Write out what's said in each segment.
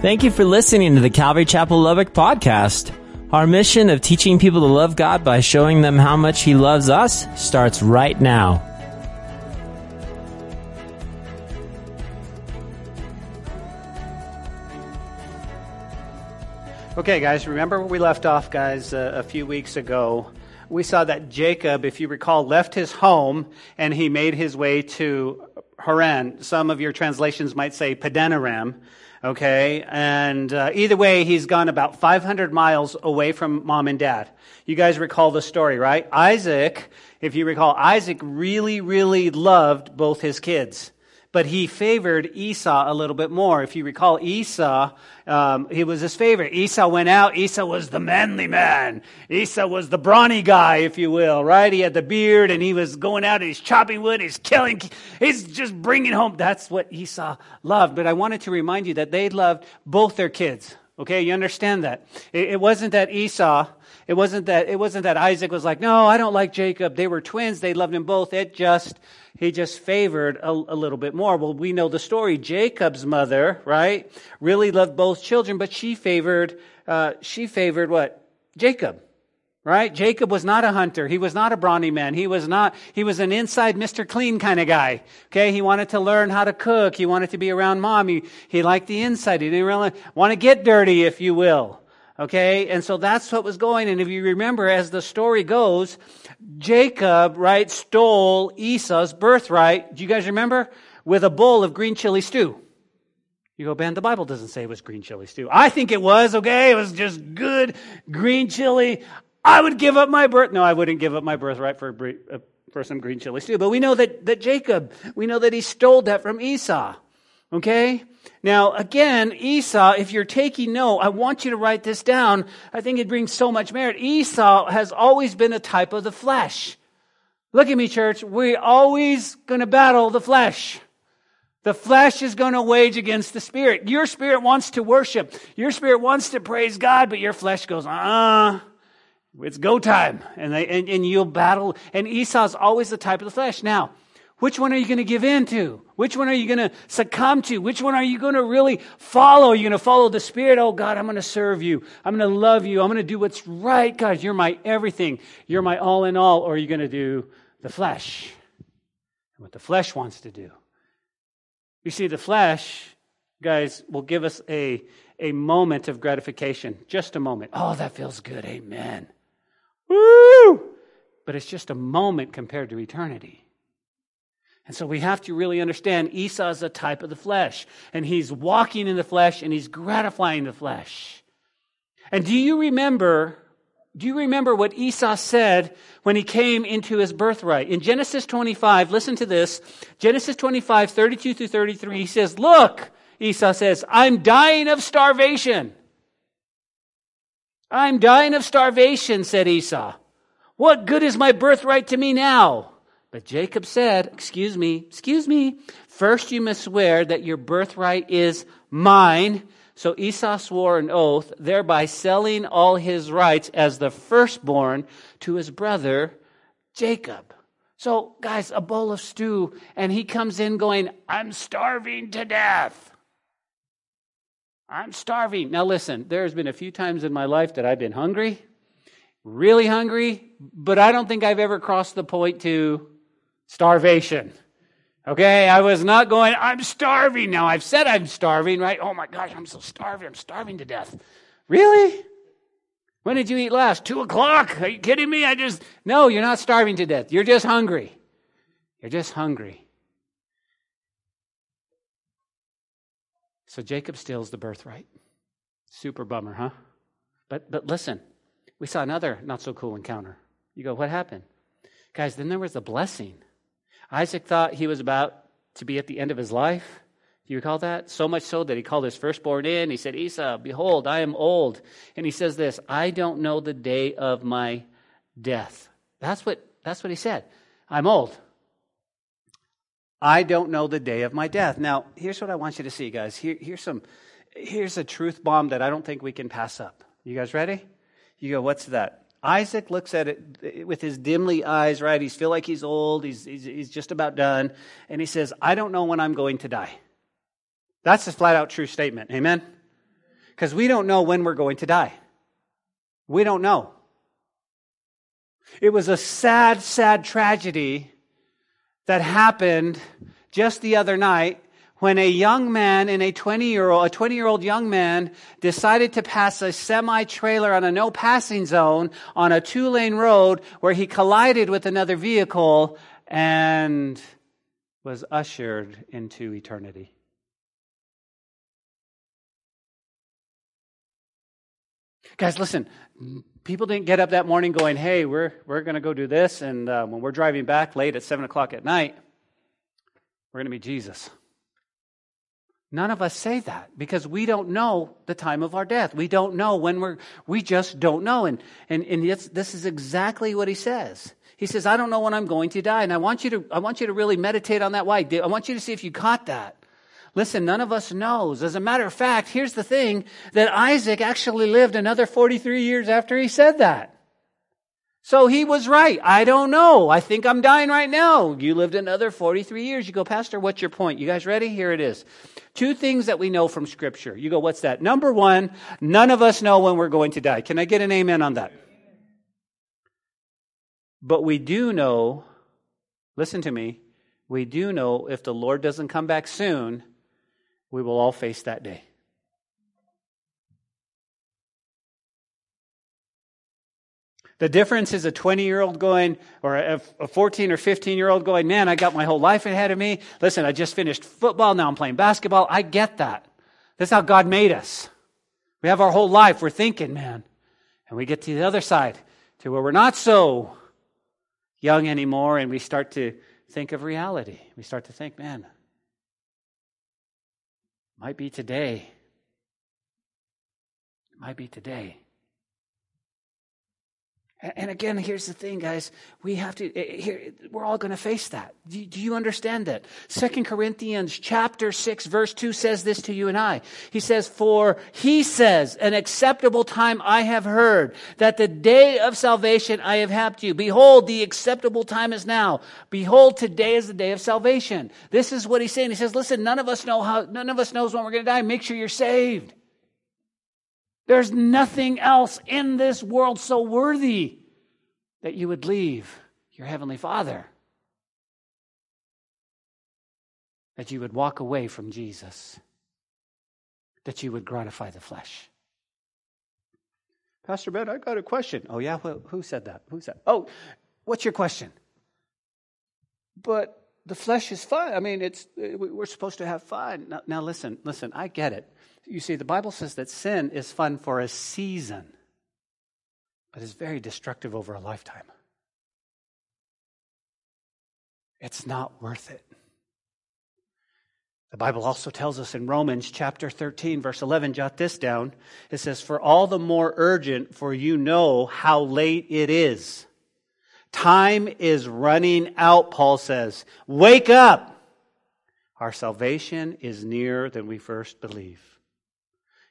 Thank you for listening to the Calvary Chapel Lubbock podcast. Our mission of teaching people to love God by showing them how much He loves us starts right now. Okay, guys, remember where we left off, guys, uh, a few weeks ago? We saw that Jacob, if you recall, left his home and he made his way to Haran. Some of your translations might say Padanaram. Okay, and uh, either way, he's gone about 500 miles away from mom and dad. You guys recall the story, right? Isaac, if you recall, Isaac really, really loved both his kids but he favored Esau a little bit more. If you recall, Esau, um, he was his favorite. Esau went out. Esau was the manly man. Esau was the brawny guy, if you will, right? He had the beard and he was going out and he's chopping wood, he's killing, he's just bringing home. That's what Esau loved. But I wanted to remind you that they loved both their kids. Okay, you understand that. It, it wasn't that Esau it wasn't that it wasn't that Isaac was like, "No, I don't like Jacob." They were twins. They loved him both. It just he just favored a, a, little bit more. Well, we know the story. Jacob's mother, right, really loved both children, but she favored uh, she favored what Jacob. Right? Jacob was not a hunter. He was not a brawny man. He was not, he was an inside Mr. Clean kind of guy. Okay? He wanted to learn how to cook. He wanted to be around mom. He, he liked the inside. He didn't really want to get dirty, if you will. Okay, and so that's what was going. And if you remember, as the story goes, Jacob, right, stole Esau's birthright. Do you guys remember? With a bowl of green chili stew. You go, Ben, the Bible doesn't say it was green chili stew. I think it was, okay? It was just good green chili. I would give up my birth. No, I wouldn't give up my birthright for, uh, for some green chili stew. But we know that, that Jacob, we know that he stole that from Esau. Okay? Now, again, Esau, if you're taking note, I want you to write this down. I think it brings so much merit. Esau has always been a type of the flesh. Look at me, church. We're always going to battle the flesh. The flesh is going to wage against the spirit. Your spirit wants to worship. Your spirit wants to praise God, but your flesh goes, ah, uh, it's go time. And, they, and, and you'll battle. And Esau's always the type of the flesh. Now, which one are you going to give in to? Which one are you going to succumb to? Which one are you going to really follow? Are you going to follow the Spirit? Oh, God, I'm going to serve you. I'm going to love you. I'm going to do what's right. God, you're my everything. You're my all in all. Or are you going to do the flesh? And what the flesh wants to do. You see, the flesh, guys, will give us a, a moment of gratification. Just a moment. Oh, that feels good. Amen. Woo! But it's just a moment compared to eternity. And so we have to really understand Esau is a type of the flesh, and he's walking in the flesh and he's gratifying the flesh. And do you remember? Do you remember what Esau said when he came into his birthright? In Genesis 25, listen to this. Genesis 25, 32 through 33, he says, Look, Esau says, I'm dying of starvation. I'm dying of starvation, said Esau. What good is my birthright to me now? But Jacob said, Excuse me, excuse me. First you must swear that your birthright is mine. So Esau swore an oath, thereby selling all his rights as the firstborn to his brother Jacob. So, guys, a bowl of stew, and he comes in going, I'm starving to death. I'm starving. Now, listen, there's been a few times in my life that I've been hungry, really hungry, but I don't think I've ever crossed the point to starvation. Okay, I was not going, I'm starving now. I've said I'm starving, right? Oh my gosh, I'm so starving. I'm starving to death. Really? When did you eat last? Two o'clock? Are you kidding me? I just, no, you're not starving to death. You're just hungry. You're just hungry. So Jacob steals the birthright. Super bummer, huh? But, but listen, we saw another not so cool encounter. You go, what happened? Guys, then there was a blessing. Isaac thought he was about to be at the end of his life. Do you recall that? So much so that he called his firstborn in. He said, Esau, behold, I am old. And he says this, I don't know the day of my death. That's what, that's what he said. I'm old. I don't know the day of my death. Now, here's what I want you to see, guys. Here, here's some, here's a truth bomb that I don't think we can pass up. You guys ready? You go, what's that? Isaac looks at it with his dimly eyes, right? He's feel like he's old. He's, he's, he's just about done. And he says, I don't know when I'm going to die. That's a flat out true statement. Amen? Because we don't know when we're going to die. We don't know. It was a sad, sad tragedy that happened just the other night when a young man in a 20 year old, a 20 year old young man decided to pass a semi trailer on a no passing zone on a two lane road where he collided with another vehicle and was ushered into eternity. Guys, listen, people didn't get up that morning going, hey, we're, we're going to go do this. And uh, when we're driving back late at 7 o'clock at night, we're going to meet Jesus. None of us say that because we don't know the time of our death. We don't know when we're, we just don't know. And, and, and this is exactly what he says. He says, I don't know when I'm going to die. And I want you to, I want you to really meditate on that. Why? I want you to see if you caught that. Listen, none of us knows. As a matter of fact, here's the thing that Isaac actually lived another 43 years after he said that. So he was right. I don't know. I think I'm dying right now. You lived another 43 years. You go, Pastor, what's your point? You guys ready? Here it is. Two things that we know from Scripture. You go, what's that? Number one, none of us know when we're going to die. Can I get an amen on that? But we do know, listen to me, we do know if the Lord doesn't come back soon, we will all face that day. The difference is a 20 year old going, or a 14 or 15 year old going, man, I got my whole life ahead of me. Listen, I just finished football. Now I'm playing basketball. I get that. That's how God made us. We have our whole life. We're thinking, man. And we get to the other side to where we're not so young anymore and we start to think of reality. We start to think, man, might be today. It might be today. And again, here's the thing, guys. We have to, eh, eh, we're all going to face that. Do, do you understand that? Second Corinthians chapter 6 verse 2 says this to you and I. He says, for he says, an acceptable time I have heard that the day of salvation I have helped you. Behold, the acceptable time is now. Behold, today is the day of salvation. This is what he's saying. He says, listen, none of us know how, none of us knows when we're going to die. Make sure you're saved. There's nothing else in this world so worthy that you would leave your Heavenly Father, that you would walk away from Jesus, that you would gratify the flesh. Pastor Ben, I got a question. Oh, yeah? Who said that? Who said? Oh, what's your question? But the flesh is fun. I mean, it's we're supposed to have fun. Now, now listen, listen. I get it. You see, the Bible says that sin is fun for a season, but is very destructive over a lifetime. It's not worth it. The Bible also tells us in Romans chapter 13, verse 11, jot this down. It says, For all the more urgent, for you know how late it is. Time is running out, Paul says. Wake up! Our salvation is nearer than we first believe.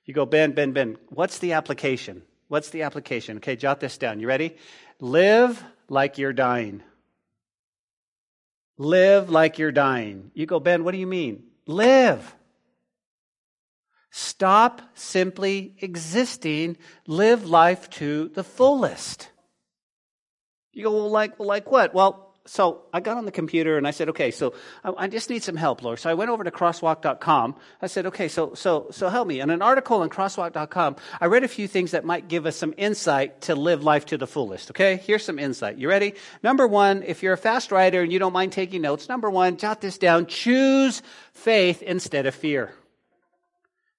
You go, Ben, Ben, Ben, what's the application? What's the application? Okay, jot this down. You ready? Live like you're dying. Live like you're dying. You go, Ben, what do you mean? Live. Stop simply existing. Live life to the fullest. You go, well, like, well, like what? Well, so I got on the computer and I said, okay, so I just need some help, Lord. So I went over to crosswalk.com. I said, okay, so, so, so help me. In an article on crosswalk.com, I read a few things that might give us some insight to live life to the fullest. Okay. Here's some insight. You ready? Number one, if you're a fast writer and you don't mind taking notes, number one, jot this down. Choose faith instead of fear.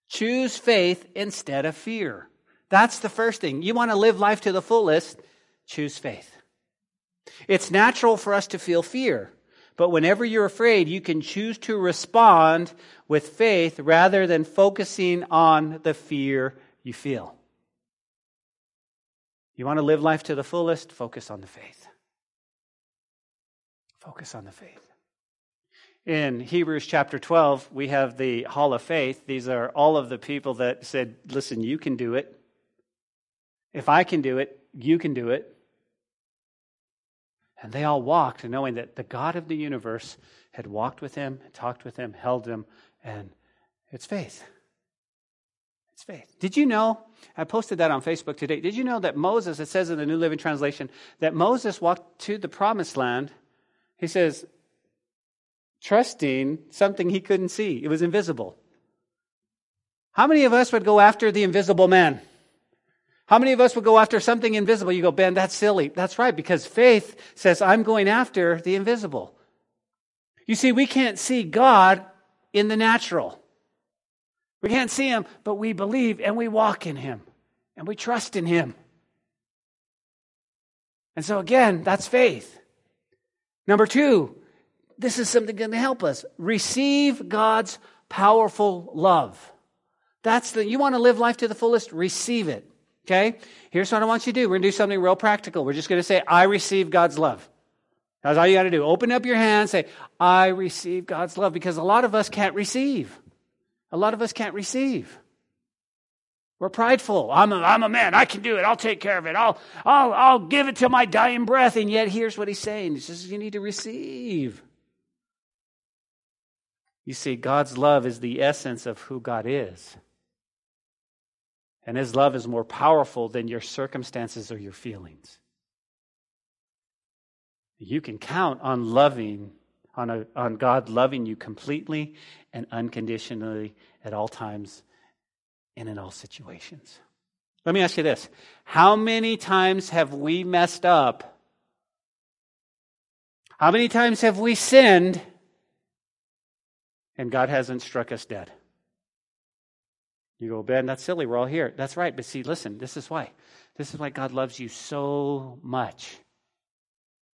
Choose faith instead of fear. That's the first thing. You want to live life to the fullest, choose faith. It's natural for us to feel fear. But whenever you're afraid, you can choose to respond with faith rather than focusing on the fear you feel. You want to live life to the fullest? Focus on the faith. Focus on the faith. In Hebrews chapter 12, we have the Hall of Faith. These are all of the people that said, Listen, you can do it. If I can do it, you can do it. And they all walked, knowing that the God of the universe had walked with him, talked with him, held him, and it's faith. It's faith. Did you know? I posted that on Facebook today. Did you know that Moses, it says in the New Living Translation, that Moses walked to the promised land? He says, trusting something he couldn't see. It was invisible. How many of us would go after the invisible man? How many of us would go after something invisible? You go, Ben, that's silly. That's right, because faith says, I'm going after the invisible. You see, we can't see God in the natural. We can't see him, but we believe and we walk in him and we trust in him. And so, again, that's faith. Number two, this is something going to help us. Receive God's powerful love. That's the, you want to live life to the fullest? Receive it. Okay? Here's what I want you to do. We're going to do something real practical. We're just going to say, I receive God's love. That's all you got to do. Open up your hand, say, I receive God's love, because a lot of us can't receive. A lot of us can't receive. We're prideful. I'm a, I'm a man. I can do it. I'll take care of it. I'll, I'll, I'll give it till my dying breath. And yet, here's what he's saying. He says, You need to receive. You see, God's love is the essence of who God is. And his love is more powerful than your circumstances or your feelings. You can count on loving, on, a, on God loving you completely and unconditionally at all times and in all situations. Let me ask you this How many times have we messed up? How many times have we sinned and God hasn't struck us dead? You go, Ben, that's silly. We're all here. That's right. But see, listen, this is why. This is why God loves you so much.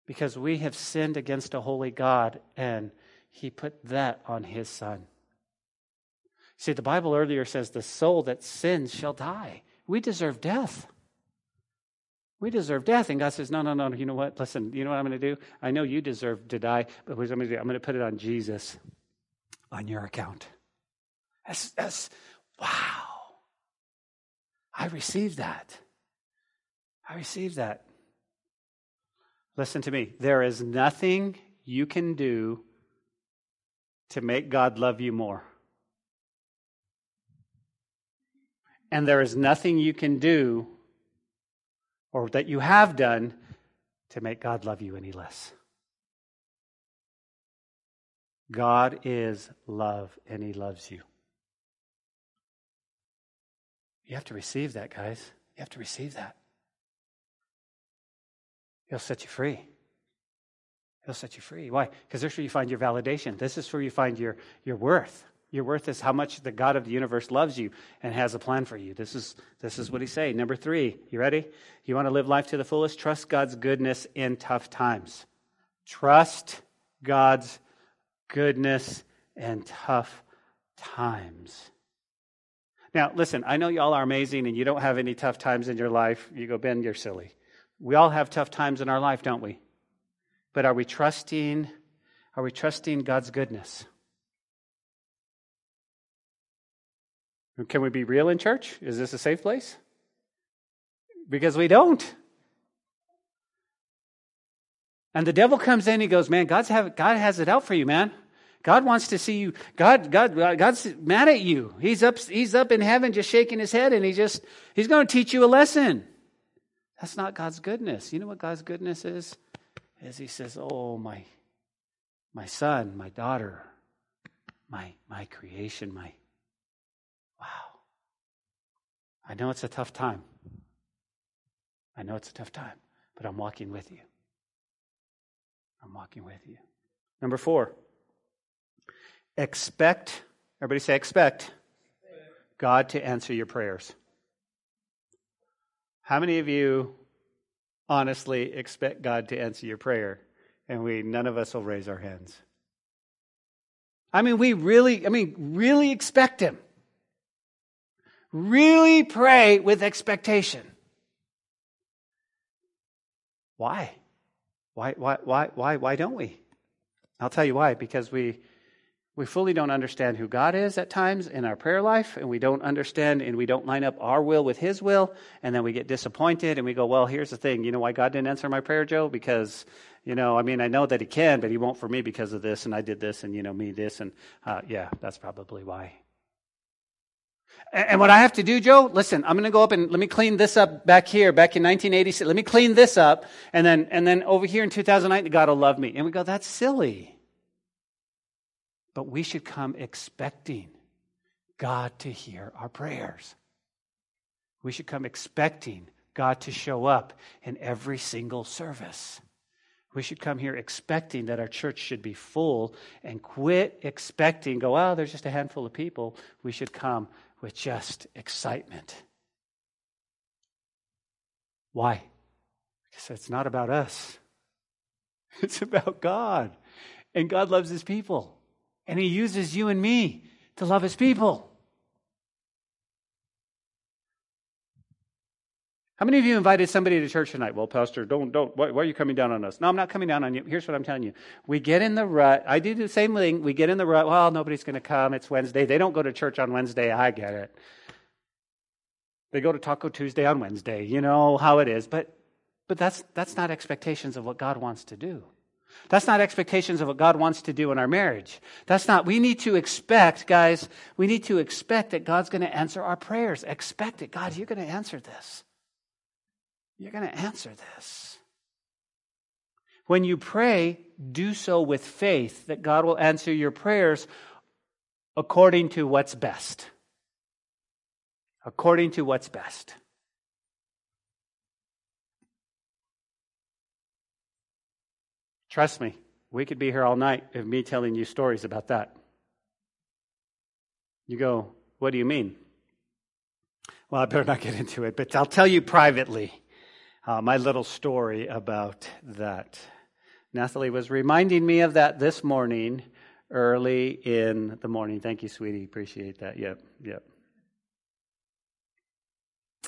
Because we have sinned against a holy God, and He put that on His Son. See, the Bible earlier says the soul that sins shall die. We deserve death. We deserve death. And God says, No, no, no, you know what? Listen, you know what I'm going to do? I know you deserve to die, but what I'm going to do? I'm going to put it on Jesus on your account. That's, that's wow. I received that. I received that. Listen to me. There is nothing you can do to make God love you more. And there is nothing you can do or that you have done to make God love you any less. God is love and he loves you. You have to receive that, guys. You have to receive that. He'll set you free. He'll set you free. Why? Because this is where you find your validation. This is where you find your, your worth. Your worth is how much the God of the universe loves you and has a plan for you. This is, this is what he's saying. Number three, you ready? You want to live life to the fullest? Trust God's goodness in tough times. Trust God's goodness in tough times. Now, listen, I know y'all are amazing and you don't have any tough times in your life. You go, Ben, you're silly. We all have tough times in our life, don't we? But are we trusting, are we trusting God's goodness? Can we be real in church? Is this a safe place? Because we don't. And the devil comes in, he goes, Man, God's have, God has it out for you, man. God wants to see you. God, God, God's mad at you. He's up, he's up in heaven just shaking his head and he just, he's going to teach you a lesson. That's not God's goodness. You know what God's goodness is? Is he says, Oh, my, my son, my daughter, my, my creation, my, Wow. I know it's a tough time. I know it's a tough time, but I'm walking with you. I'm walking with you. Number four, expect, everybody say expect, God to answer your prayers. How many of you honestly expect God to answer your prayer? And we, none of us will raise our hands. I mean, we really, I mean, really expect Him. Really pray with expectation. Why? Why, why, why, why, why don't we? I'll tell you why. Because we, we fully don't understand who God is at times in our prayer life, and we don't understand and we don't line up our will with His will, and then we get disappointed and we go, Well, here's the thing. You know why God didn't answer my prayer, Joe? Because, you know, I mean, I know that He can, but He won't for me because of this, and I did this, and, you know, me this, and uh, yeah, that's probably why. And what I have to do, Joe, listen, I'm going to go up and let me clean this up back here, back in 1986. Let me clean this up. And then, and then over here in 2009, God will love me. And we go, that's silly. But we should come expecting God to hear our prayers. We should come expecting God to show up in every single service. We should come here expecting that our church should be full and quit expecting, go, oh, there's just a handful of people. We should come with just excitement. Why? Because it's not about us, it's about God. And God loves his people. And he uses you and me to love his people. How many of you invited somebody to church tonight? Well, Pastor, don't, don't. Why, why, are you coming down on us? No, I'm not coming down on you. Here's what I'm telling you. We get in the rut. I do the same thing. We get in the rut. Well, nobody's going to come. It's Wednesday. They don't go to church on Wednesday. I get it. They go to Taco Tuesday on Wednesday. You know how it is. But, but that's, that's not expectations of what God wants to do. That's not expectations of what God wants to do in our marriage. That's not, we need to expect, guys, we need to expect that God's going to answer our prayers. Expect it. God, you're going to answer this. You're going to answer this. When you pray, do so with faith that God will answer your prayers according to what's best. According to what's best. Trust me, we could be here all night of me telling you stories about that. You go, what do you mean? Well, I better not get into it, but I'll tell you privately uh, my little story about that. Nathalie was reminding me of that this morning, early in the morning. Thank you, sweetie. Appreciate that. Yep, yep.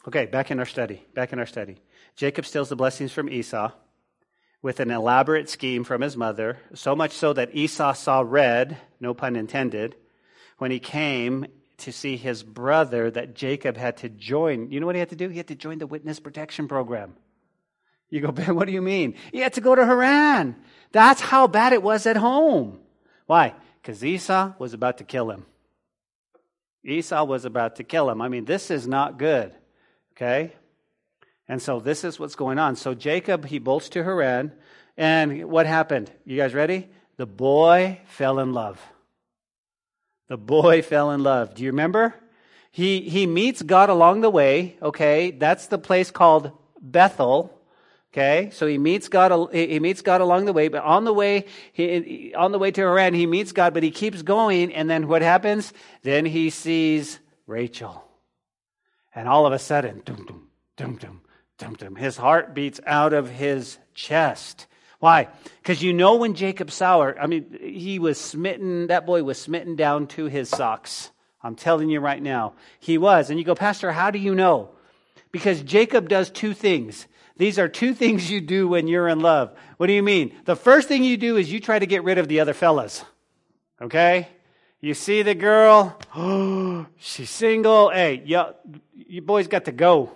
Okay, back in our study. Back in our study. Jacob steals the blessings from Esau with an elaborate scheme from his mother, so much so that Esau saw red, no pun intended, when he came to see his brother that Jacob had to join. You know what he had to do? He had to join the witness protection program. You go, Ben, what do you mean? He had to go to Haran. That's how bad it was at home. Why? Because Esau was about to kill him. Esau was about to kill him. I mean, this is not good. Okay? And so this is what's going on. So Jacob, he bolts to Haran. And what happened? You guys ready? The boy fell in love. The boy fell in love. Do you remember? He, he meets God along the way. Okay. That's the place called Bethel. Okay, so he meets God. He meets God along the way, but on the way, he, on the way to Haran, he meets God, but he keeps going. And then what happens? Then he sees Rachel, and all of a sudden, dum dum dum dum. His heart beats out of his chest. Why? Because you know when Jacob saw I mean, he was smitten, that boy was smitten down to his socks. I'm telling you right now. He was. And you go, Pastor, how do you know? Because Jacob does two things. These are two things you do when you're in love. What do you mean? The first thing you do is you try to get rid of the other fellas. Okay? You see the girl, oh, she's single. Hey, you, you boys got to go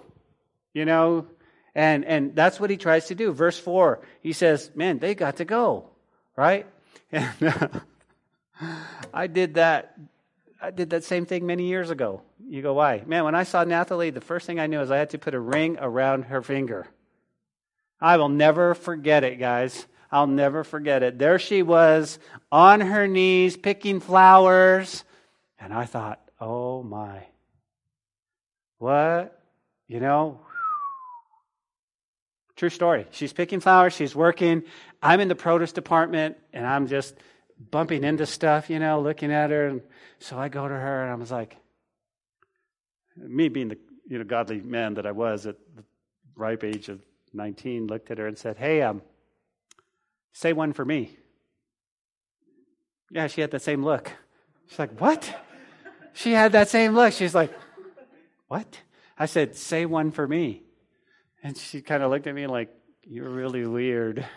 you know? And, and that's what he tries to do. Verse 4, he says, Man, they got to go, right? And uh, I did that. I did that same thing many years ago. You go, why? Man, when I saw Nathalie, the first thing I knew is I had to put a ring around her finger. I will never forget it, guys. I'll never forget it. There she was on her knees picking flowers. And I thought, oh my. What? You know, True story. She's picking flowers, she's working. I'm in the produce department, and I'm just bumping into stuff, you know, looking at her. And so I go to her, and I was like, me being the you know godly man that I was at the ripe age of 19, looked at her and said, "Hey, um, say one for me." Yeah, she had that same look. She's like, "What?" She had that same look. She's like, "What?" I said, "Say one for me." And she kind of looked at me like, You're really weird.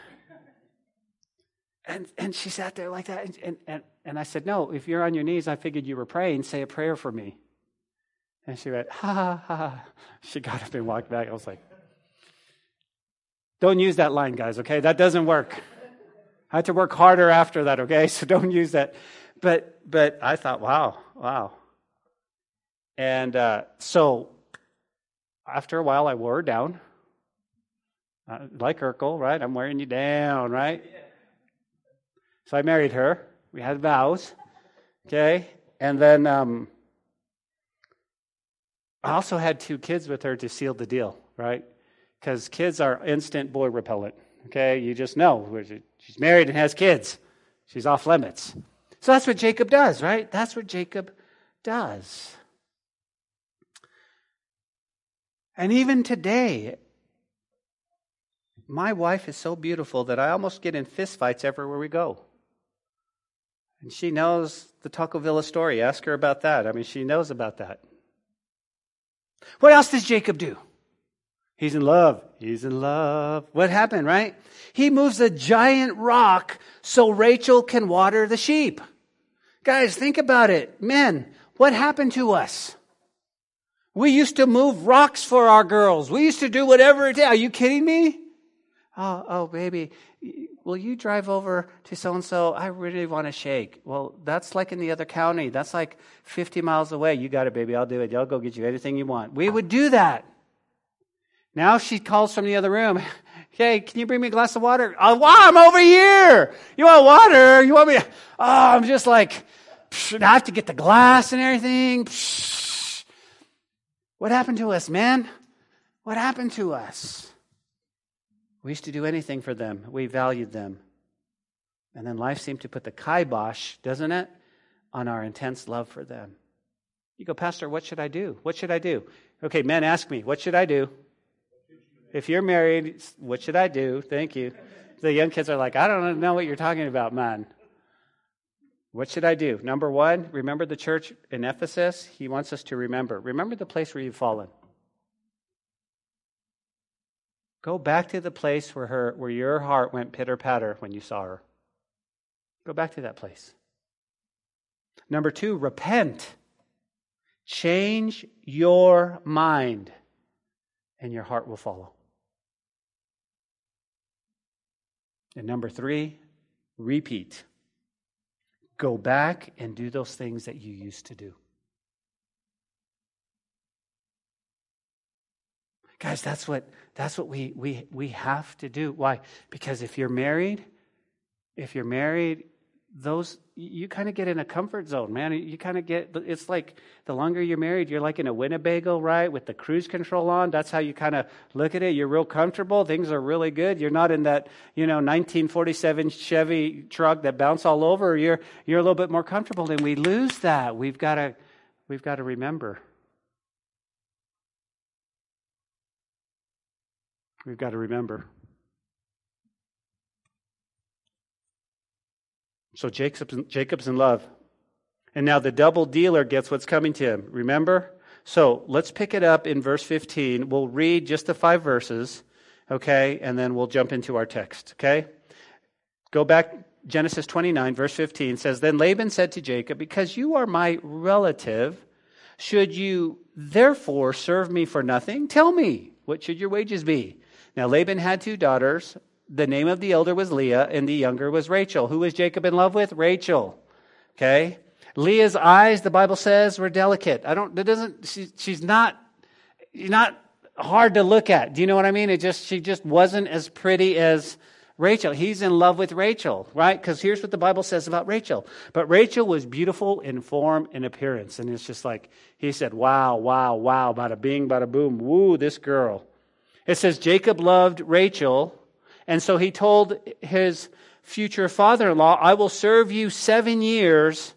And, and she sat there like that. And, and, and I said, No, if you're on your knees, I figured you were praying. Say a prayer for me. And she went, Ha ha ha. She got up and walked back. I was like, Don't use that line, guys, okay? That doesn't work. I had to work harder after that, okay? So don't use that. But, but I thought, wow, wow. And uh, so after a while, I wore her down. Uh, like Urkel, right? I'm wearing you down, right? So I married her. We had vows. Okay? And then um, I also had two kids with her to seal the deal, right? Because kids are instant boy repellent. Okay? You just know. She's married and has kids. She's off limits. So that's what Jacob does, right? That's what Jacob does. And even today, my wife is so beautiful that I almost get in fistfights everywhere we go. And she knows the Tocqueville story. Ask her about that. I mean, she knows about that. What else does Jacob do? He's in love. He's in love. What happened, right? He moves a giant rock so Rachel can water the sheep. Guys, think about it. Men, what happened to us? We used to move rocks for our girls. We used to do whatever it is. Are you kidding me? Oh, oh, baby, will you drive over to so and so? I really want to shake. Well, that's like in the other county. That's like 50 miles away. You got it, baby. I'll do it. I'll go get you anything you want. We would do that. Now she calls from the other room. Hey, can you bring me a glass of water? Uh, oh, wow, I'm over here. You want water? You want me? Oh, I'm just like, I have to get the glass and everything. What happened to us, man? What happened to us? We used to do anything for them. We valued them. And then life seemed to put the kibosh, doesn't it, on our intense love for them. You go, Pastor, what should I do? What should I do? Okay, men, ask me, what should I do? If you're married, what should I do? Thank you. The young kids are like, I don't know what you're talking about, man. What should I do? Number one, remember the church in Ephesus? He wants us to remember. Remember the place where you've fallen. Go back to the place where, her, where your heart went pitter patter when you saw her. Go back to that place. Number two, repent. Change your mind, and your heart will follow. And number three, repeat. Go back and do those things that you used to do. Guys, that's what that's what we we we have to do. Why? Because if you're married, if you're married, those you kind of get in a comfort zone, man. You kind of get it's like the longer you're married, you're like in a Winnebago, right, with the cruise control on. That's how you kind of look at it. You're real comfortable. Things are really good. You're not in that you know 1947 Chevy truck that bounce all over. You're you're a little bit more comfortable, and we lose that. We've got to we've got to remember. We've got to remember. So Jacob's, Jacob's in love. And now the double dealer gets what's coming to him. Remember? So let's pick it up in verse 15. We'll read just the five verses, okay? And then we'll jump into our text, okay? Go back, Genesis 29, verse 15 says Then Laban said to Jacob, Because you are my relative, should you therefore serve me for nothing? Tell me, what should your wages be? Now Laban had two daughters. The name of the elder was Leah, and the younger was Rachel. Who was Jacob in love with? Rachel. Okay? Leah's eyes, the Bible says, were delicate. I don't, that doesn't, she, she's not, not hard to look at. Do you know what I mean? It just, she just wasn't as pretty as Rachel. He's in love with Rachel, right? Because here's what the Bible says about Rachel. But Rachel was beautiful in form and appearance. And it's just like, he said, wow, wow, wow, bada bing, bada boom, woo, this girl. It says Jacob loved Rachel, and so he told his future father in law, I will serve you seven years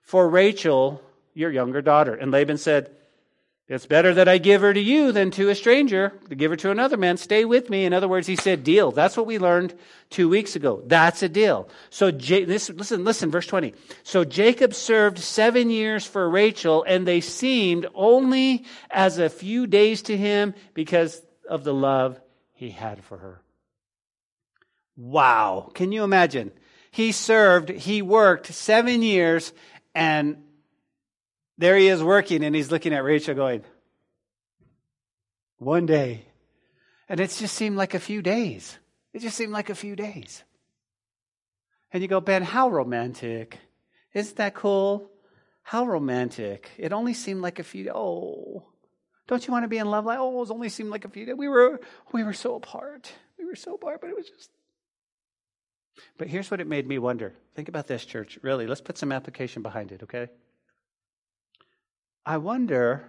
for Rachel, your younger daughter. And Laban said, It's better that I give her to you than to a stranger, to give her to another man. Stay with me. In other words, he said, Deal. That's what we learned two weeks ago. That's a deal. So, this, listen, listen, verse 20. So Jacob served seven years for Rachel, and they seemed only as a few days to him because of the love he had for her. Wow. Can you imagine? He served, he worked seven years, and there he is working, and he's looking at Rachel going, one day. And it just seemed like a few days. It just seemed like a few days. And you go, Ben, how romantic. Isn't that cool? how romantic. It only seemed like a few, oh, don't you want to be in love? Like, oh, it only seemed like a few days. We were, we were so apart. We were so apart, but it was just. But here's what it made me wonder. Think about this, church. Really, let's put some application behind it, okay? I wonder.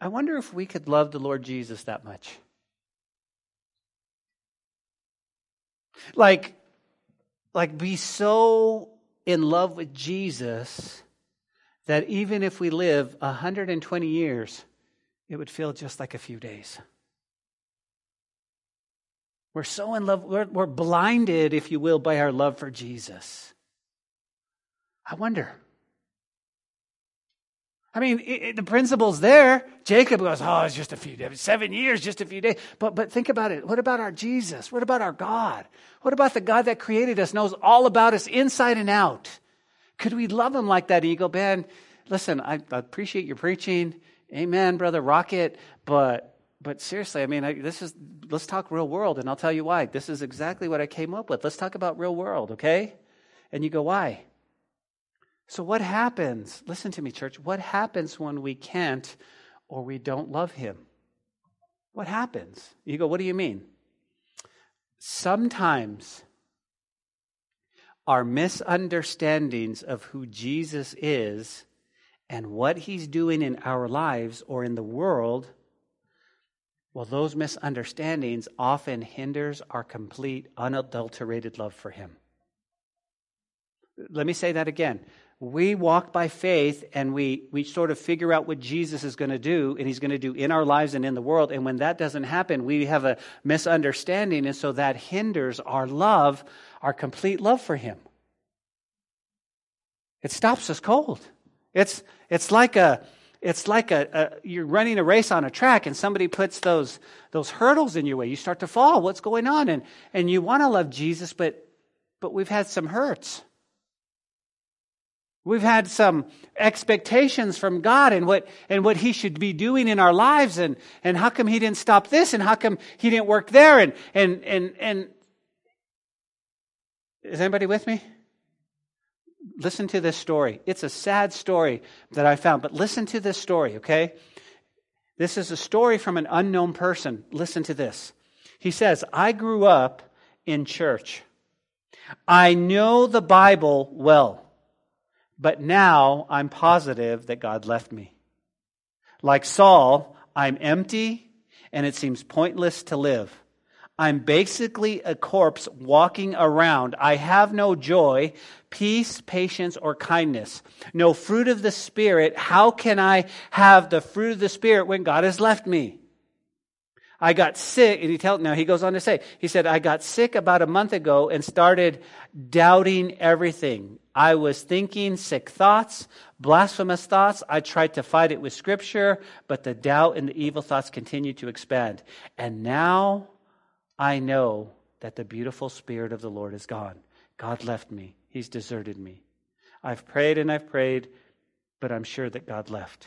I wonder if we could love the Lord Jesus that much. Like, like be so in love with Jesus that even if we live 120 years, it would feel just like a few days. We're so in love, we're, we're blinded, if you will, by our love for Jesus. I wonder. I mean, it, it, the principle's there. Jacob goes, "Oh, it's just a few days, seven years, just a few days." But but think about it. What about our Jesus? What about our God? What about the God that created us, knows all about us inside and out? Could we love him like that, Eagle Ben? Listen, I, I appreciate your preaching. Amen, brother Rocket. But but seriously, I mean, I, this is let's talk real world, and I'll tell you why. This is exactly what I came up with. Let's talk about real world, okay? And you go, why? So what happens? Listen to me, church. What happens when we can't or we don't love him? What happens? You go, what do you mean? Sometimes our misunderstandings of who Jesus is and what he's doing in our lives or in the world well those misunderstandings often hinders our complete unadulterated love for him. Let me say that again we walk by faith and we, we sort of figure out what Jesus is going to do and he's going to do in our lives and in the world. And when that doesn't happen, we have a misunderstanding. And so that hinders our love, our complete love for him. It stops us cold. It's, it's like a, it's like a, a, you're running a race on a track and somebody puts those those hurdles in your way you start to fall what's going on and and you want to love jesus but but we've had some hurts We've had some expectations from God and what, and what He should be doing in our lives and, and how come He didn't stop this and how come He didn't work there and, and, and, and, is anybody with me? Listen to this story. It's a sad story that I found, but listen to this story, okay? This is a story from an unknown person. Listen to this. He says, I grew up in church. I know the Bible well. But now I'm positive that God left me. Like Saul, I'm empty and it seems pointless to live. I'm basically a corpse walking around. I have no joy, peace, patience, or kindness. No fruit of the Spirit. How can I have the fruit of the Spirit when God has left me? I got sick, and he tells now he goes on to say, he said, I got sick about a month ago and started doubting everything. I was thinking sick thoughts, blasphemous thoughts. I tried to fight it with scripture, but the doubt and the evil thoughts continued to expand. And now I know that the beautiful Spirit of the Lord is gone. God left me, He's deserted me. I've prayed and I've prayed, but I'm sure that God left.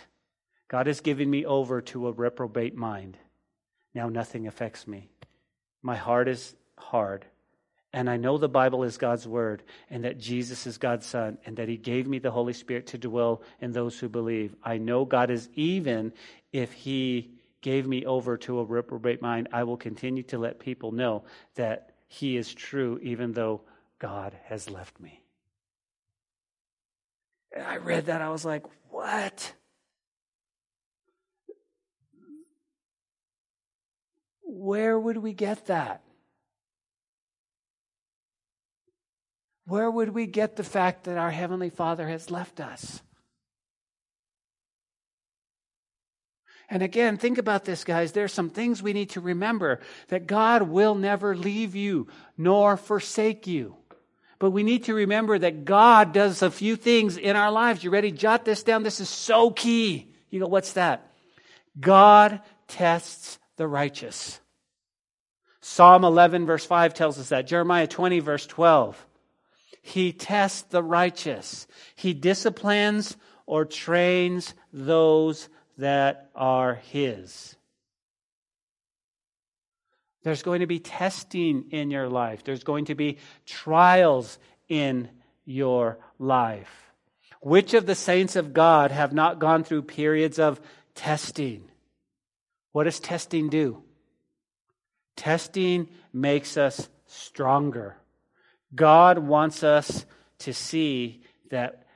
God has given me over to a reprobate mind. Now nothing affects me. My heart is hard. And I know the Bible is God's word and that Jesus is God's son and that he gave me the Holy Spirit to dwell in those who believe. I know God is even if he gave me over to a reprobate mind. I will continue to let people know that he is true even though God has left me. And I read that. I was like, what? Where would we get that? Where would we get the fact that our Heavenly Father has left us? And again, think about this, guys. There's some things we need to remember that God will never leave you nor forsake you. But we need to remember that God does a few things in our lives. You ready? Jot this down. This is so key. You go, what's that? God tests the righteous. Psalm 11, verse 5 tells us that. Jeremiah 20, verse 12. He tests the righteous. He disciplines or trains those that are His. There's going to be testing in your life, there's going to be trials in your life. Which of the saints of God have not gone through periods of testing? What does testing do? Testing makes us stronger. God wants us to see that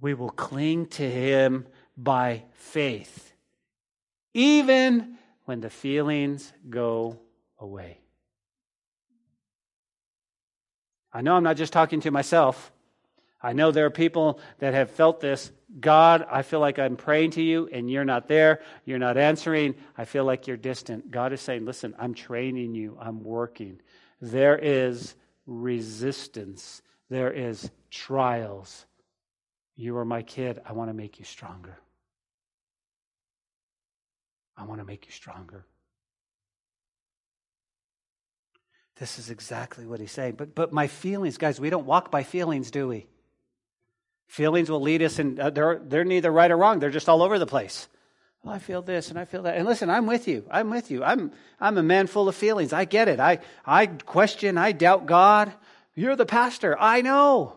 we will cling to Him by faith, even when the feelings go away. I know I'm not just talking to myself. I know there are people that have felt this. God, I feel like I'm praying to you and you're not there. You're not answering. I feel like you're distant. God is saying, listen, I'm training you. I'm working. There is resistance. There is trials. You are my kid. I want to make you stronger. I want to make you stronger. This is exactly what he's saying. But, but my feelings, guys, we don't walk by feelings, do we? Feelings will lead us, and uh, they're, they're neither right or wrong. They're just all over the place. Well, I feel this and I feel that. And listen, I'm with you. I'm with you. I'm, I'm a man full of feelings. I get it. I, I question, I doubt God. You're the pastor. I know.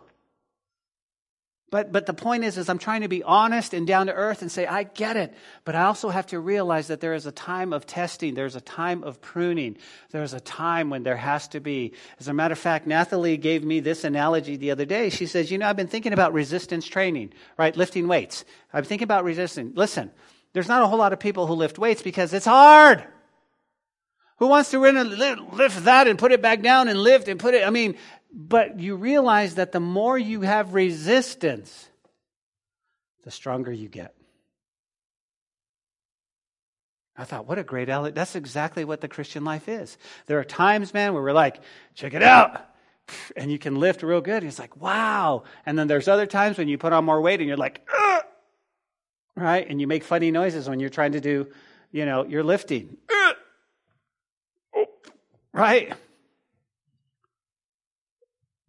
But, but the point is, is I'm trying to be honest and down to earth and say, I get it. But I also have to realize that there is a time of testing. There's a time of pruning. There's a time when there has to be. As a matter of fact, Nathalie gave me this analogy the other day. She says, you know, I've been thinking about resistance training, right? Lifting weights. I'm thinking about resistance. Listen, there's not a whole lot of people who lift weights because it's hard. Who wants to lift that and put it back down and lift and put it? I mean, but you realize that the more you have resistance, the stronger you get. I thought, what a great outlet. That's exactly what the Christian life is. There are times, man, where we're like, check it out. And you can lift real good. And it's like, wow. And then there's other times when you put on more weight and you're like, Ugh! right? And you make funny noises when you're trying to do, you know, you're lifting. Ugh! Right?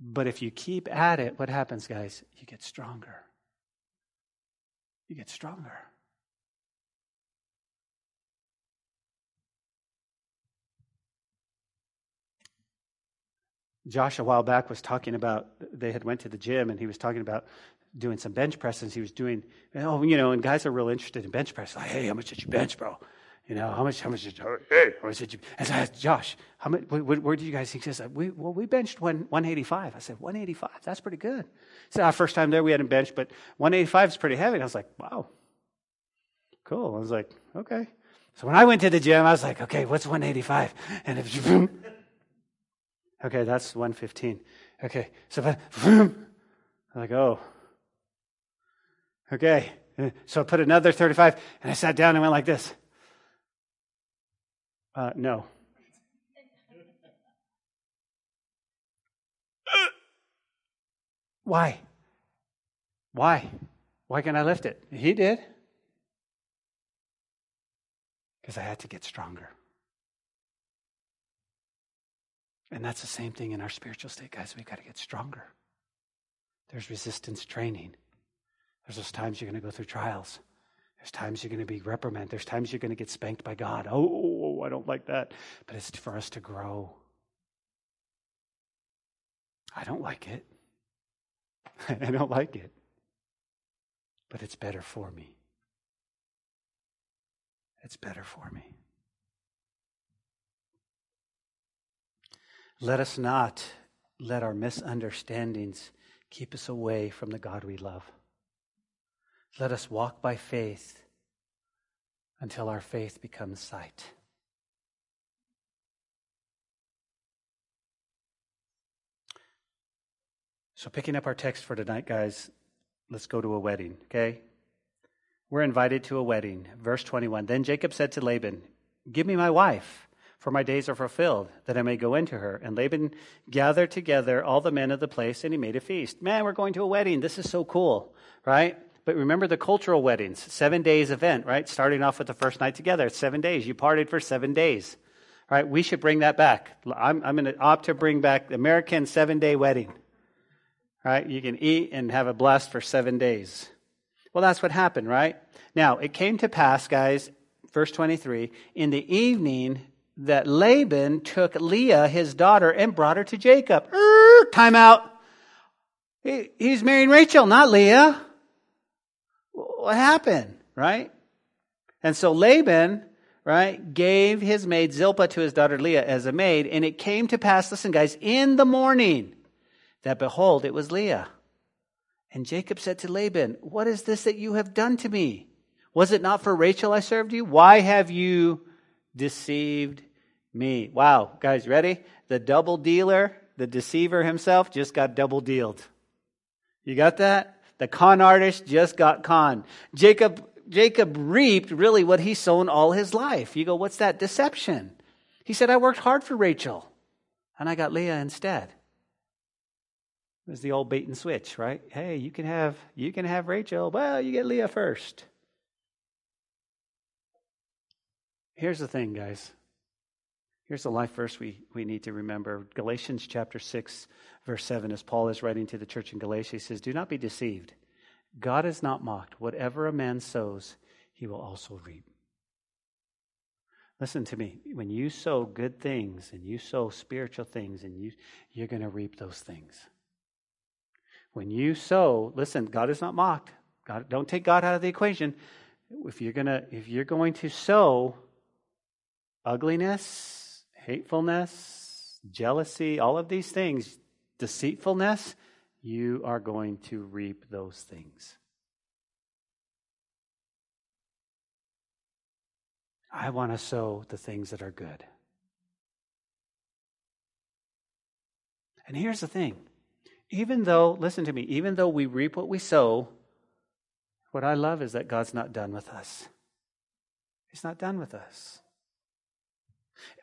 But if you keep at it, what happens, guys? You get stronger. You get stronger. Josh a while back was talking about they had went to the gym and he was talking about doing some bench presses. He was doing oh you know and guys are real interested in bench press. Like hey how much did you bench, bro? You know, how much, how much did you, hey, how much did you, and so I asked Josh, how much, where, where do you guys think? Said, we, well, we benched one, 185. I said, 185, that's pretty good. He said, our first time there, we hadn't benched, but 185 is pretty heavy. And I was like, wow, cool. I was like, okay. So when I went to the gym, I was like, okay, what's 185? And if, okay, that's 115. Okay, so, boom. I'm like, oh, okay. Uh, so I put another 35, and I sat down and went like this. Uh, no. Why? Why? Why can't I lift it? He did. Because I had to get stronger. And that's the same thing in our spiritual state, guys. We've got to get stronger. There's resistance training. There's those times you're going to go through trials. There's times you're going to be reprimanded. There's times you're going to get spanked by God. Oh, I don't like that. But it's for us to grow. I don't like it. I don't like it. But it's better for me. It's better for me. Let us not let our misunderstandings keep us away from the God we love. Let us walk by faith until our faith becomes sight. So, picking up our text for tonight, guys, let's go to a wedding, okay? We're invited to a wedding. Verse 21 Then Jacob said to Laban, Give me my wife, for my days are fulfilled, that I may go into her. And Laban gathered together all the men of the place, and he made a feast. Man, we're going to a wedding. This is so cool, right? But remember the cultural weddings, seven days event, right? Starting off with the first night together. Seven days. You partied for seven days, right? We should bring that back. I'm, I'm going to opt to bring back the American seven day wedding, right? You can eat and have a blast for seven days. Well, that's what happened, right? Now, it came to pass, guys, verse 23, in the evening that Laban took Leah, his daughter, and brought her to Jacob. Er, time out. He, he's marrying Rachel, not Leah. What happened, right? And so Laban, right, gave his maid Zilpah to his daughter Leah as a maid, and it came to pass, listen, guys, in the morning, that behold, it was Leah. And Jacob said to Laban, What is this that you have done to me? Was it not for Rachel I served you? Why have you deceived me? Wow, guys, ready? The double dealer, the deceiver himself, just got double dealed. You got that? The con artist just got con. Jacob, Jacob reaped really what he sown all his life. You go, what's that? Deception. He said, I worked hard for Rachel and I got Leah instead. It was the old bait and switch, right? Hey, you can have you can have Rachel. Well, you get Leah first. Here's the thing, guys. Here's the life verse we, we need to remember. Galatians chapter 6, verse 7, as Paul is writing to the church in Galatia, he says, Do not be deceived. God is not mocked. Whatever a man sows, he will also reap. Listen to me. When you sow good things and you sow spiritual things, and you, you're going to reap those things. When you sow, listen, God is not mocked. God, don't take God out of the equation. If you're gonna, if you're going to sow ugliness, hatefulness, jealousy, all of these things, deceitfulness, you are going to reap those things. I want to sow the things that are good. And here's the thing even though, listen to me, even though we reap what we sow, what I love is that God's not done with us. He's not done with us.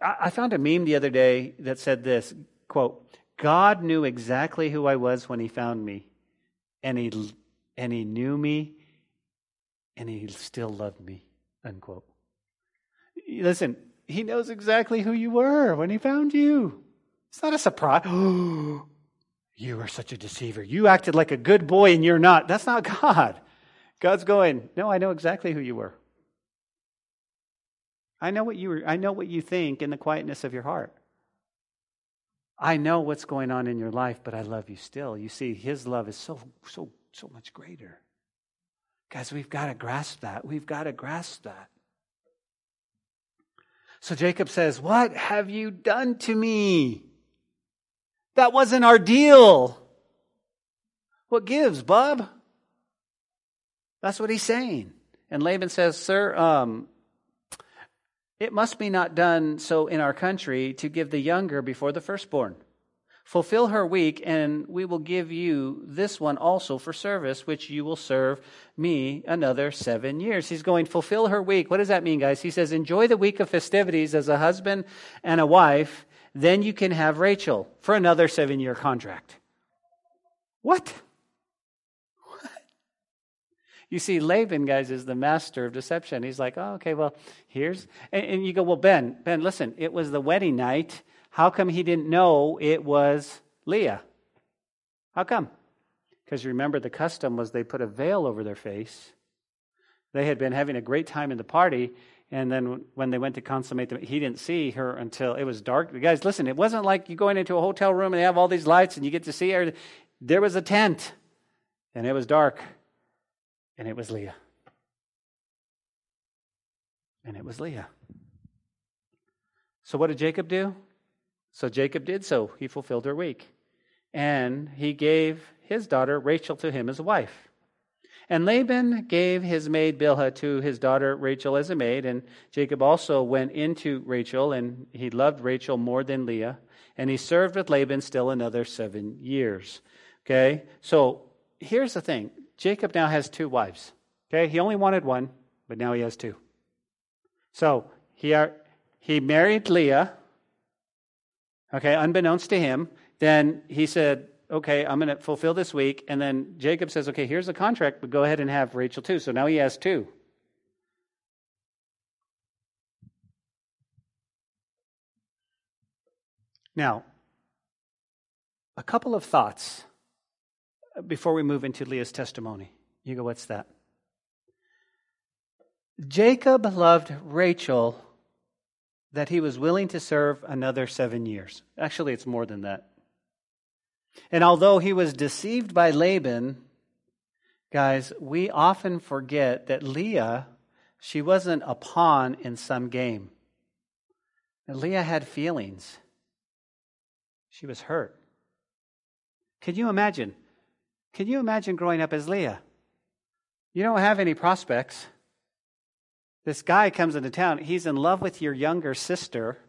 I found a meme the other day that said this quote, God knew exactly who I was when he found me, and he, and he knew me, and he still loved me, unquote. Listen, he knows exactly who you were when he found you. It's not a surprise. Oh, You are such a deceiver. You acted like a good boy and you're not. That's not God. God's going, No, I know exactly who you were. I know what you were, I know what you think in the quietness of your heart. I know what's going on in your life, but I love you still. You see, his love is so so so much greater. Guys, we've got to grasp that. We've got to grasp that. So Jacob says, What have you done to me? That wasn't our deal. What gives, bub? That's what he's saying. And Laban says, Sir, um, it must be not done so in our country to give the younger before the firstborn. Fulfill her week, and we will give you this one also for service, which you will serve me another seven years. He's going, fulfill her week. What does that mean, guys? He says, enjoy the week of festivities as a husband and a wife, then you can have Rachel for another seven year contract. What? What? You see, Laban, guys, is the master of deception. He's like, oh, okay, well, here's. And, and you go, well, Ben, Ben, listen, it was the wedding night. How come he didn't know it was Leah? How come? Because remember, the custom was they put a veil over their face. They had been having a great time in the party, and then when they went to consummate the, he didn't see her until it was dark. Guys, listen, it wasn't like you going into a hotel room and they have all these lights and you get to see her. There was a tent and it was dark and it was Leah. And it was Leah. So what did Jacob do? So Jacob did so. He fulfilled her week. And he gave his daughter Rachel to him as a wife. And Laban gave his maid Bilhah to his daughter Rachel as a maid, and Jacob also went into Rachel, and he loved Rachel more than Leah, and he served with Laban still another seven years. Okay, so here's the thing Jacob now has two wives. Okay, he only wanted one, but now he has two. So he, are, he married Leah, okay, unbeknownst to him. Then he said, okay, I'm going to fulfill this week. And then Jacob says, okay, here's the contract, but go ahead and have Rachel too. So now he has two. Now, a couple of thoughts before we move into Leah's testimony. You go, what's that? Jacob loved Rachel that he was willing to serve another seven years. Actually, it's more than that. And although he was deceived by Laban, guys, we often forget that Leah, she wasn't a pawn in some game. And Leah had feelings. She was hurt. Can you imagine? Can you imagine growing up as Leah? You don't have any prospects. This guy comes into town. He's in love with your younger sister.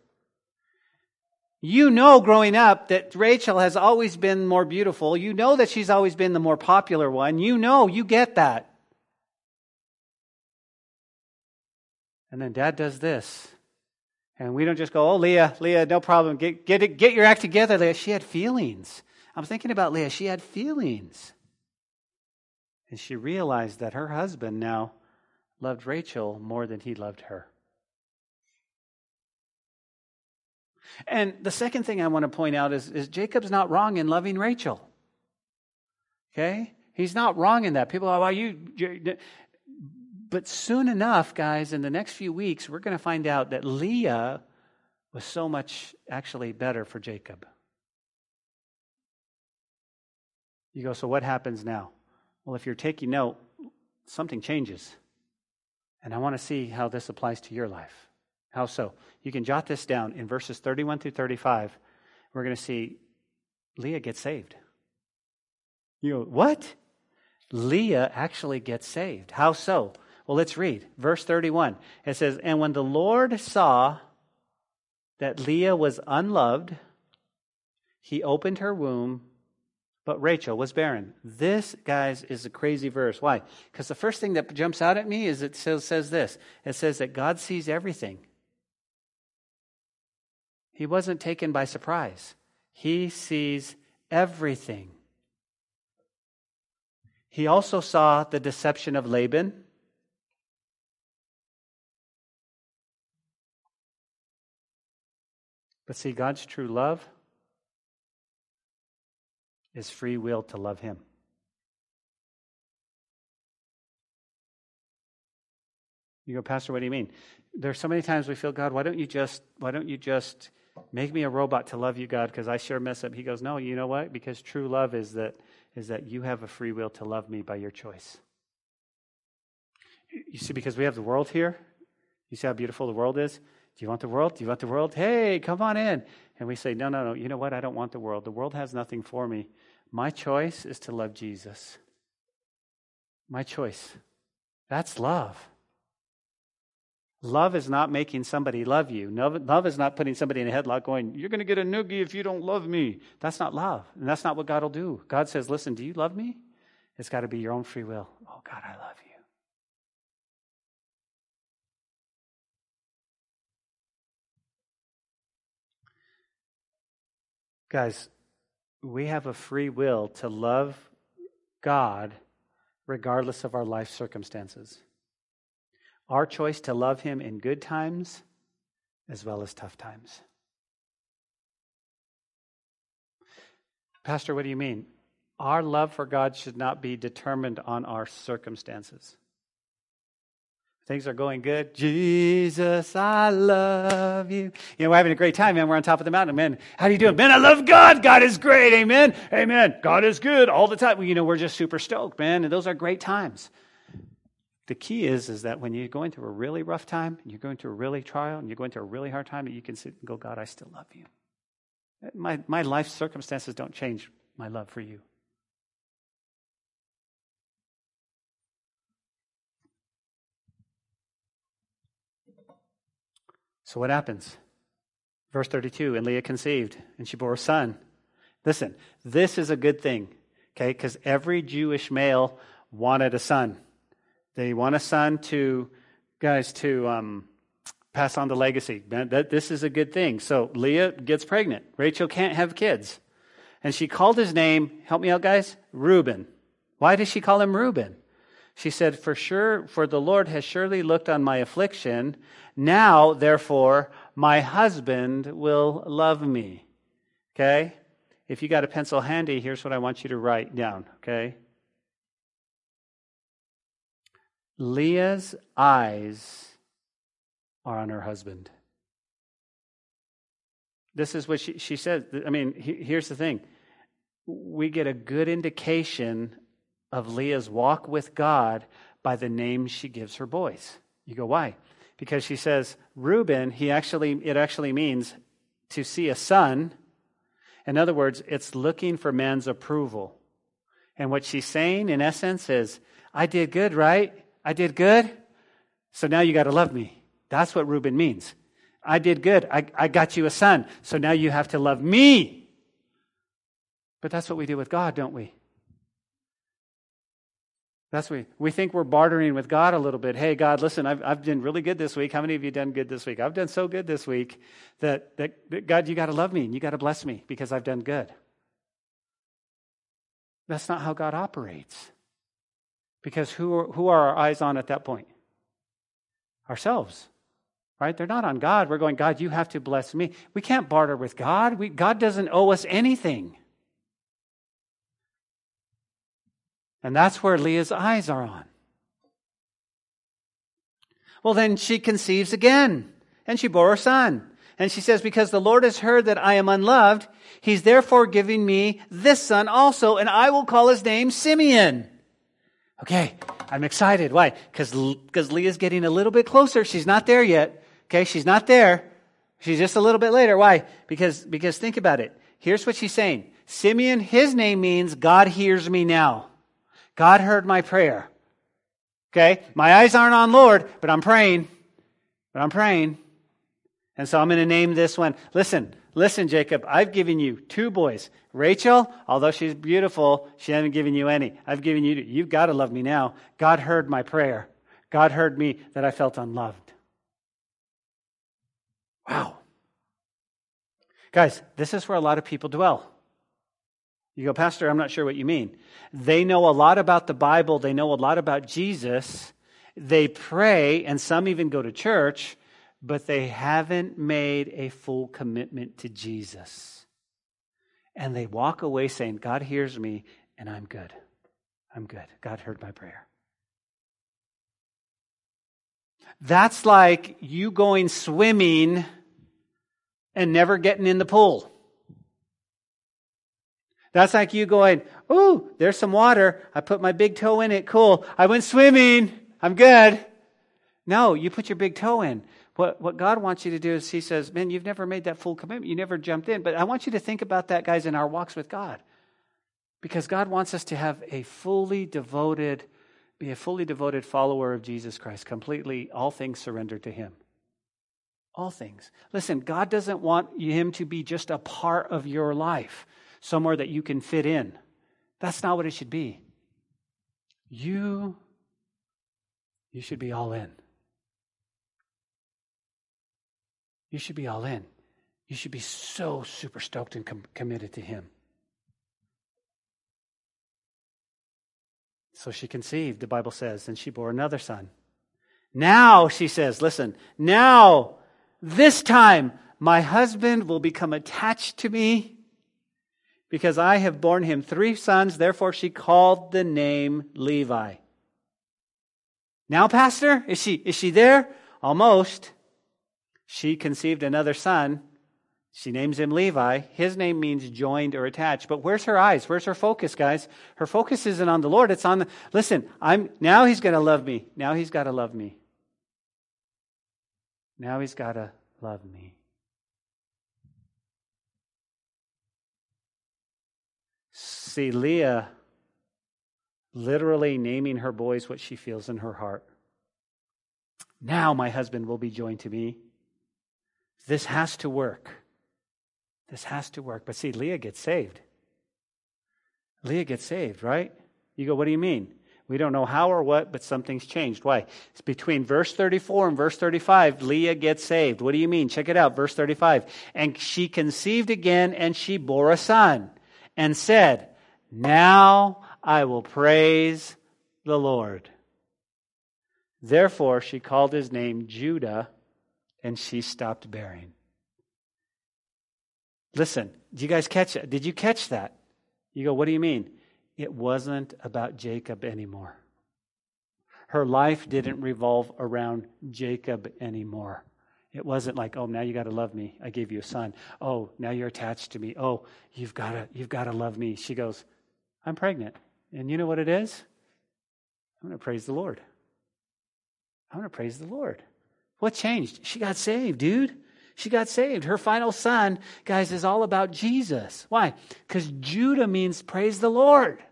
You know, growing up, that Rachel has always been more beautiful. You know that she's always been the more popular one. You know, you get that. And then dad does this. And we don't just go, oh, Leah, Leah, no problem. Get, get, it, get your act together, Leah. She had feelings. I'm thinking about Leah. She had feelings. And she realized that her husband now loved Rachel more than he loved her. And the second thing I want to point out is, is Jacob's not wrong in loving Rachel. Okay? He's not wrong in that. People are, well, you, but soon enough, guys, in the next few weeks, we're going to find out that Leah was so much actually better for Jacob. You go, so what happens now? Well, if you're taking note, something changes. And I want to see how this applies to your life. How so? You can jot this down in verses 31 through 35. We're going to see Leah get saved. You go, what? Leah actually gets saved. How so? Well, let's read. Verse 31. It says, And when the Lord saw that Leah was unloved, he opened her womb, but Rachel was barren. This, guys, is a crazy verse. Why? Because the first thing that jumps out at me is it says, says this it says that God sees everything. He wasn't taken by surprise, He sees everything. He also saw the deception of Laban. But see, God's true love is free will to love Him. You go, Pastor, what do you mean? There's so many times we feel, God, why don't you just, why don't you just make me a robot to love you, God, because I sure mess up. He goes, No, you know what? Because true love is that is that you have a free will to love me by your choice. You see, because we have the world here, you see how beautiful the world is? Do you want the world? Do you want the world? Hey, come on in. And we say, No, no, no. You know what? I don't want the world. The world has nothing for me. My choice is to love Jesus. My choice. That's love. Love is not making somebody love you. Love is not putting somebody in a headlock going, You're going to get a noogie if you don't love me. That's not love. And that's not what God will do. God says, Listen, do you love me? It's got to be your own free will. Oh, God, I love you. Guys, we have a free will to love God regardless of our life circumstances. Our choice to love Him in good times as well as tough times. Pastor, what do you mean? Our love for God should not be determined on our circumstances. Things are going good. Jesus, I love you. You know, we're having a great time, man. We're on top of the mountain, man. How do you doing? Man, I love God. God is great. Amen. Amen. God is good all the time. Well, you know, we're just super stoked, man. And those are great times. The key is, is that when you're going through a really rough time, and you're going through a really trial, and you're going through a really hard time, that you can sit and go, God, I still love you. My, my life circumstances don't change my love for you. So what happens? Verse 32 And Leah conceived, and she bore a son. Listen, this is a good thing, okay? Because every Jewish male wanted a son. They want a son to, guys, to um, pass on the legacy. That, this is a good thing. So Leah gets pregnant. Rachel can't have kids. And she called his name, help me out, guys, Reuben. Why did she call him Reuben? She said, For sure, for the Lord has surely looked on my affliction. Now, therefore, my husband will love me. Okay? If you got a pencil handy, here's what I want you to write down. Okay? Leah's eyes are on her husband. This is what she, she said. I mean, he, here's the thing we get a good indication of Leah's walk with God by the name she gives her boys. You go, why? Because she says, Reuben, he actually, it actually means to see a son. In other words, it's looking for man's approval. And what she's saying, in essence, is, I did good, right? I did good. So now you got to love me. That's what Reuben means. I did good. I, I got you a son. So now you have to love me. But that's what we do with God, don't we? That's we, we think we're bartering with God a little bit. Hey, God, listen, I've, I've done really good this week. How many of you done good this week? I've done so good this week that, that, that God, you got to love me and you got to bless me because I've done good. That's not how God operates. Because who are, who are our eyes on at that point? Ourselves. Right? They're not on God. We're going, God, you have to bless me. We can't barter with God. We, God doesn't owe us anything. And that's where Leah's eyes are on. Well, then she conceives again, and she bore a son. And she says, Because the Lord has heard that I am unloved, he's therefore giving me this son also, and I will call his name Simeon. Okay, I'm excited. Why? Because Leah's getting a little bit closer. She's not there yet. Okay, she's not there. She's just a little bit later. Why? Because, because think about it. Here's what she's saying. Simeon, his name means God hears me now. God heard my prayer. Okay? My eyes aren't on Lord, but I'm praying. But I'm praying. And so I'm going to name this one. Listen, listen, Jacob, I've given you two boys. Rachel, although she's beautiful, she hasn't given you any. I've given you, you've got to love me now. God heard my prayer. God heard me that I felt unloved. Wow. Guys, this is where a lot of people dwell. You go, Pastor, I'm not sure what you mean. They know a lot about the Bible, they know a lot about Jesus, they pray, and some even go to church, but they haven't made a full commitment to Jesus. And they walk away saying, God hears me, and I'm good. I'm good. God heard my prayer. That's like you going swimming and never getting in the pool. That's like you going, Ooh, there's some water. I put my big toe in it. Cool. I went swimming. I'm good. No, you put your big toe in. What, what God wants you to do is He says, Man, you've never made that full commitment. You never jumped in. But I want you to think about that, guys, in our walks with God. Because God wants us to have a fully devoted, be a fully devoted follower of Jesus Christ, completely, all things surrendered to Him. All things. Listen, God doesn't want Him to be just a part of your life somewhere that you can fit in. That's not what it should be. You, you should be all in. You should be all in. You should be so super stoked and com- committed to Him. So she conceived, the Bible says, and she bore another son. Now, she says, listen, now, this time, my husband will become attached to me because I have borne him three sons. Therefore, she called the name Levi. Now, Pastor, is she, is she there? Almost. She conceived another son. She names him Levi. His name means joined or attached. But where's her eyes? Where's her focus, guys? Her focus isn't on the Lord. It's on the, listen, I'm, now he's going to love me. Now he's got to love me. Now he's got to love me. See, Leah literally naming her boys what she feels in her heart. Now my husband will be joined to me. This has to work. This has to work. But see, Leah gets saved. Leah gets saved, right? You go, what do you mean? We don't know how or what, but something's changed. Why? It's between verse 34 and verse 35. Leah gets saved. What do you mean? Check it out. Verse 35. And she conceived again, and she bore a son, and said, now I will praise the Lord. Therefore, she called his name Judah, and she stopped bearing. Listen, did you guys catch it? Did you catch that? You go, what do you mean? It wasn't about Jacob anymore. Her life didn't revolve around Jacob anymore. It wasn't like, oh, now you got to love me. I gave you a son. Oh, now you're attached to me. Oh, you've got to you've got to love me. She goes, I'm pregnant. And you know what it is? I'm going to praise the Lord. I'm going to praise the Lord. What changed? She got saved, dude. She got saved. Her final son, guys, is all about Jesus. Why? Because Judah means praise the Lord.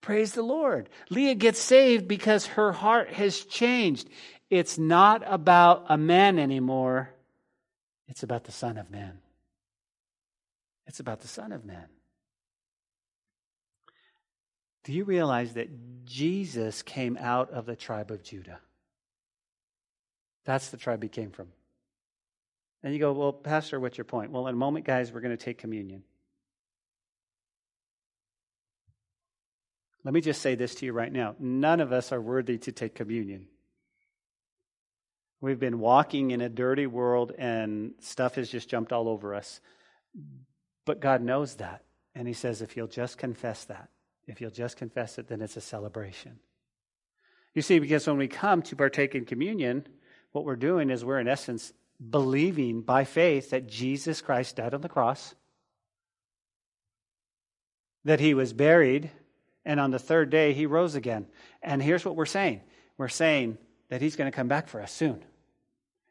Praise the Lord. Leah gets saved because her heart has changed. It's not about a man anymore, it's about the Son of Man. It's about the Son of Man. Do you realize that Jesus came out of the tribe of Judah? That's the tribe he came from. And you go, well, Pastor, what's your point? Well, in a moment, guys, we're going to take communion. Let me just say this to you right now. None of us are worthy to take communion. We've been walking in a dirty world and stuff has just jumped all over us. But God knows that. And He says, if you'll just confess that, if you'll just confess it, then it's a celebration. You see, because when we come to partake in communion, what we're doing is we're, in essence, believing by faith that Jesus Christ died on the cross, that He was buried and on the third day, he rose again. And here's what we're saying we're saying that he's going to come back for us soon.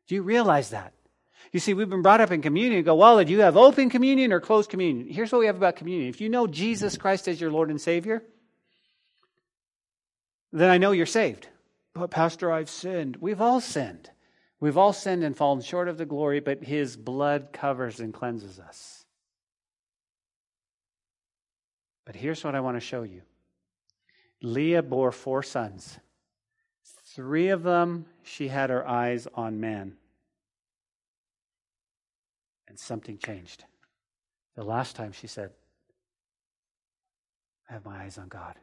Do you realize that? You see, we've been brought up in communion. go, well, do you have open communion or closed communion? Here's what we have about communion. If you know Jesus Christ as your Lord and Savior, then I know you're saved. But, Pastor, I've sinned. We've all sinned. We've all sinned and fallen short of the glory, but His blood covers and cleanses us. But here's what I want to show you Leah bore four sons. Three of them, she had her eyes on man. And something changed. The last time she said, I have my eyes on God.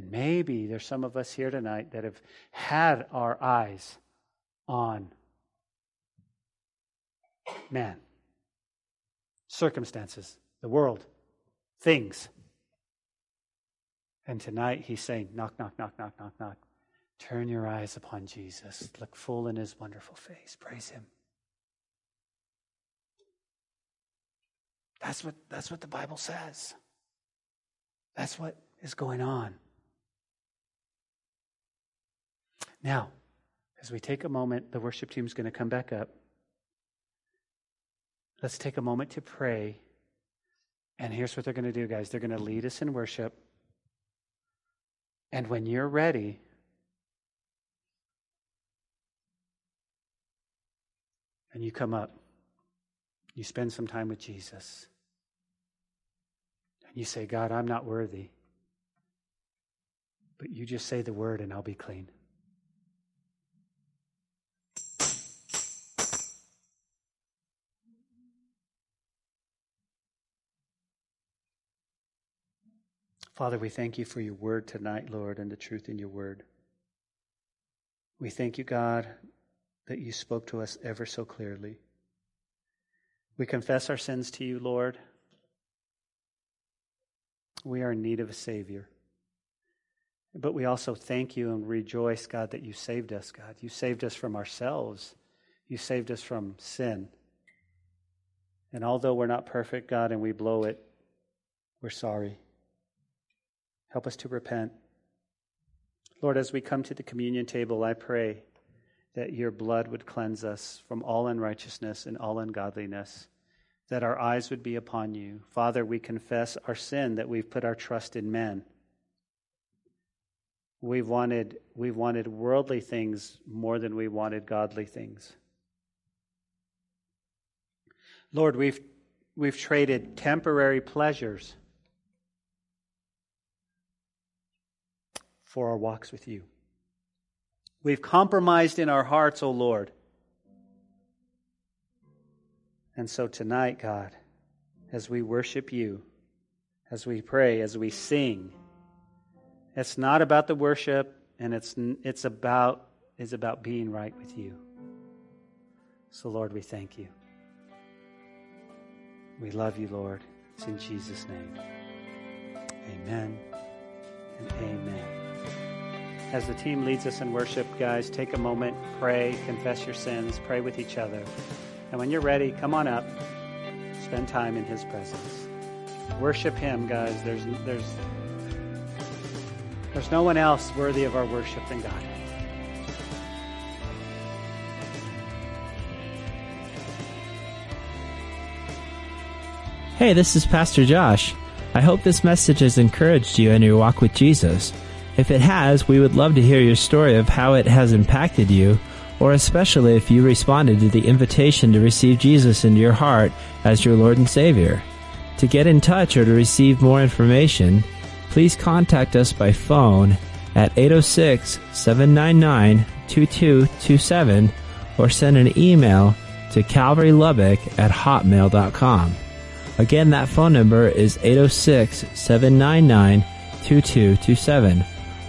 And maybe there's some of us here tonight that have had our eyes on man, circumstances, the world, things. And tonight he's saying, knock, knock, knock, knock, knock, knock. Turn your eyes upon Jesus. Look full in his wonderful face. Praise him. That's what, that's what the Bible says. That's what is going on. Now, as we take a moment, the worship team is going to come back up. Let's take a moment to pray. And here's what they're going to do, guys. They're going to lead us in worship. And when you're ready, and you come up, you spend some time with Jesus, and you say, God, I'm not worthy. But you just say the word, and I'll be clean. Father, we thank you for your word tonight, Lord, and the truth in your word. We thank you, God, that you spoke to us ever so clearly. We confess our sins to you, Lord. We are in need of a Savior. But we also thank you and rejoice, God, that you saved us, God. You saved us from ourselves. You saved us from sin. And although we're not perfect, God, and we blow it, we're sorry. Help us to repent. Lord, as we come to the communion table, I pray that your blood would cleanse us from all unrighteousness and all ungodliness, that our eyes would be upon you. Father, we confess our sin that we've put our trust in men. We've wanted, we've wanted worldly things more than we wanted godly things. Lord, we've, we've traded temporary pleasures for our walks with you. We've compromised in our hearts, O oh Lord. And so tonight, God, as we worship you, as we pray, as we sing, it's not about the worship, and it's, it's, about, it's about being right with you. So, Lord, we thank you. We love you, Lord. It's in Jesus' name. Amen and amen. As the team leads us in worship, guys, take a moment, pray, confess your sins, pray with each other. And when you're ready, come on up, spend time in His presence. Worship Him, guys. There's, there's, there's no one else worthy of our worship than God. Hey, this is Pastor Josh. I hope this message has encouraged you in your walk with Jesus. If it has, we would love to hear your story of how it has impacted you, or especially if you responded to the invitation to receive Jesus into your heart as your Lord and Savior. To get in touch or to receive more information, please contact us by phone at 806-799-2227 or send an email to calvarylubbock at hotmail.com. Again, that phone number is 806-799-2227.